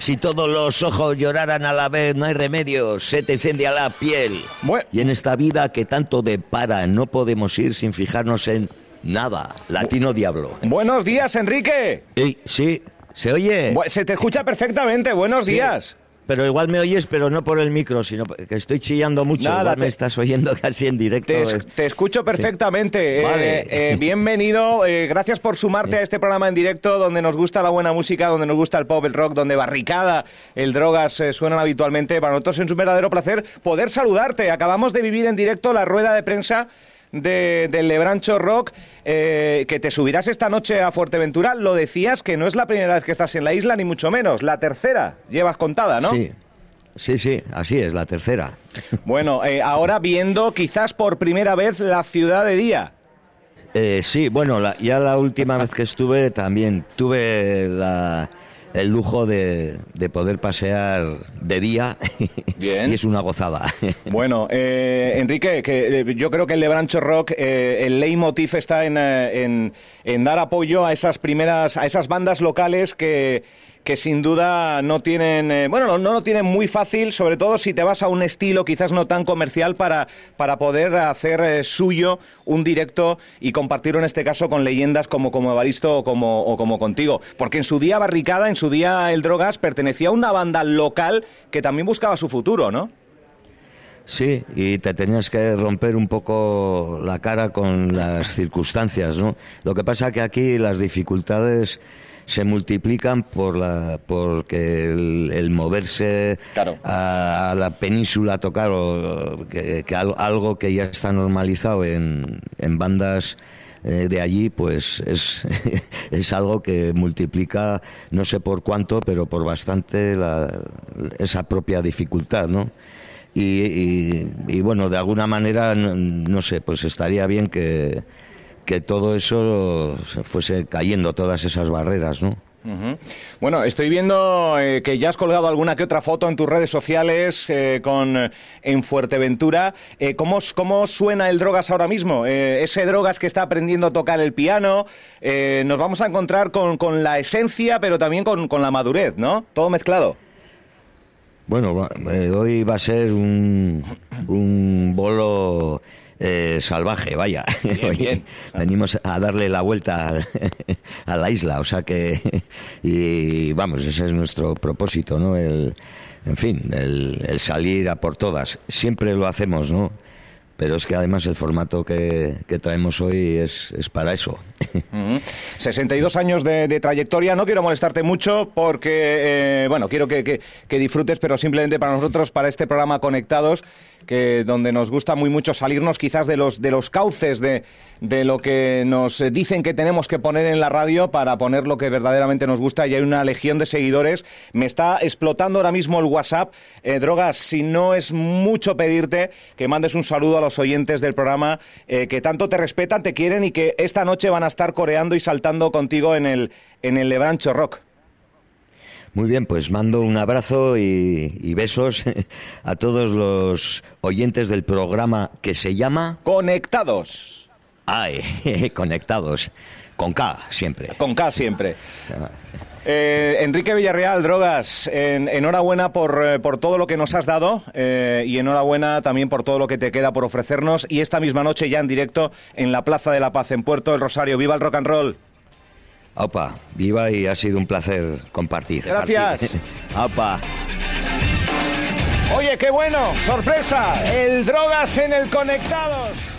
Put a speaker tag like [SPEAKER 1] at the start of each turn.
[SPEAKER 1] Si todos los ojos lloraran a la vez, no hay remedio, se te incendia la piel. Y en esta vida que tanto depara, no podemos ir sin fijarnos en nada. Latino Diablo.
[SPEAKER 2] Buenos días, Enrique.
[SPEAKER 1] Sí, sí, ¿se oye?
[SPEAKER 2] Se te escucha perfectamente, buenos días.
[SPEAKER 1] Pero igual me oyes, pero no por el micro, sino que estoy chillando mucho. Nada, me estás oyendo casi en directo.
[SPEAKER 2] Te, escucho perfectamente. Eh, eh, bienvenido. Eh, gracias por sumarte a este programa en directo donde nos gusta la buena música, donde nos gusta el pop, el rock, donde barricada, el drogas suenan habitualmente. Para nosotros es un verdadero placer poder saludarte. Acabamos de vivir en directo la rueda de prensa de, del Lebrancho Rock, eh, que te subirás esta noche a Fuerteventura. Lo decías que no es la primera vez que estás en la isla, ni mucho menos. La tercera, llevas contada, ¿no?
[SPEAKER 1] Sí. Sí, sí, así es, la tercera.
[SPEAKER 2] Bueno, eh, ahora viendo quizás por primera vez la ciudad de día.
[SPEAKER 1] Eh, sí, bueno, ya la última vez que estuve también tuve la, el lujo de, poder pasear de día Bien. y es una gozada.
[SPEAKER 2] Bueno, eh, Enrique, que eh, yo creo que el Lebrancho Rock, eh, el leitmotiv está en, en, en, dar apoyo a esas primeras, a esas bandas locales que, que sin duda no tienen, eh, bueno, no, lo tienen muy fácil, sobre todo si te vas a un estilo quizás no tan comercial para, para poder hacer eh, suyo un directo y compartirlo en este caso con leyendas como, como Evaristo o como, o como contigo. Porque en su día Barricada, en su día El Drogas, pertenecía a una banda local que también buscaba su futuro, ¿no?
[SPEAKER 1] Sí, y te tenías que romper un poco la cara con las circunstancias, ¿no? Lo que pasa que aquí las dificultades se multiplican por la porque el, moverse a, la península a tocar o que, algo que ya está normalizado en, en bandas eh, de allí pues es, es algo que multiplica no sé por cuánto pero por bastante esa propia dificultad no y, y, bueno de alguna manera no sé pues estaría bien que que todo eso se fuese cayendo, todas esas barreras, ¿no?
[SPEAKER 2] Bueno, estoy viendo eh, que ya has colgado alguna que otra foto en tus redes sociales eh, con eh, en Fuerteventura. ¿cómo, ¿cómo, suena el Drogas ahora mismo? ese Drogas que está aprendiendo a tocar el piano. nos vamos a encontrar con, con la esencia, pero también con, con, la madurez, ¿no? Todo mezclado.
[SPEAKER 1] Bueno, hoy va a ser un, un bolo eh, salvaje, vaya. Venimos a darle la vuelta a, la isla, o sea que, y vamos, ese es nuestro propósito, ¿no? El, en fin, el, el salir a por todas. Siempre lo hacemos, ¿no? pero es que además el formato que, traemos hoy es, es para eso.
[SPEAKER 2] 62 años de, trayectoria, no quiero molestarte mucho porque, eh, bueno, quiero que, disfrutes, pero simplemente para nosotros, para este programa Conectados, que donde nos gusta muy mucho salirnos quizás de los, de los cauces de, de lo que nos dicen que tenemos que poner en la radio para poner lo que verdaderamente nos gusta y hay una legión de seguidores. Me está explotando ahora mismo el WhatsApp. Eh, drogas, si no es mucho pedirte que mandes un saludo a los oyentes del programa eh, que tanto te respetan, te quieren y que esta noche van a estar coreando y saltando contigo en el, en el Lebrancho Rock.
[SPEAKER 1] Muy bien, pues mando un abrazo y, besos a todos los oyentes del programa que se llama
[SPEAKER 2] Conectados.
[SPEAKER 1] Ay, conectados. Con K siempre.
[SPEAKER 2] Con K siempre. Eh, Enrique Villarreal, Drogas, enhorabuena por, eh, por, todo lo que nos has dado eh, y enhorabuena también por todo lo que te queda por ofrecernos. Y esta misma noche ya en directo en la Plaza de la Paz, en Puerto del Rosario. ¡Viva el rock and roll!
[SPEAKER 1] Opa, viva y ha sido un placer compartir.
[SPEAKER 2] Gracias.
[SPEAKER 1] Opa.
[SPEAKER 2] Oye, qué bueno, sorpresa, el Drogas en el Conectados.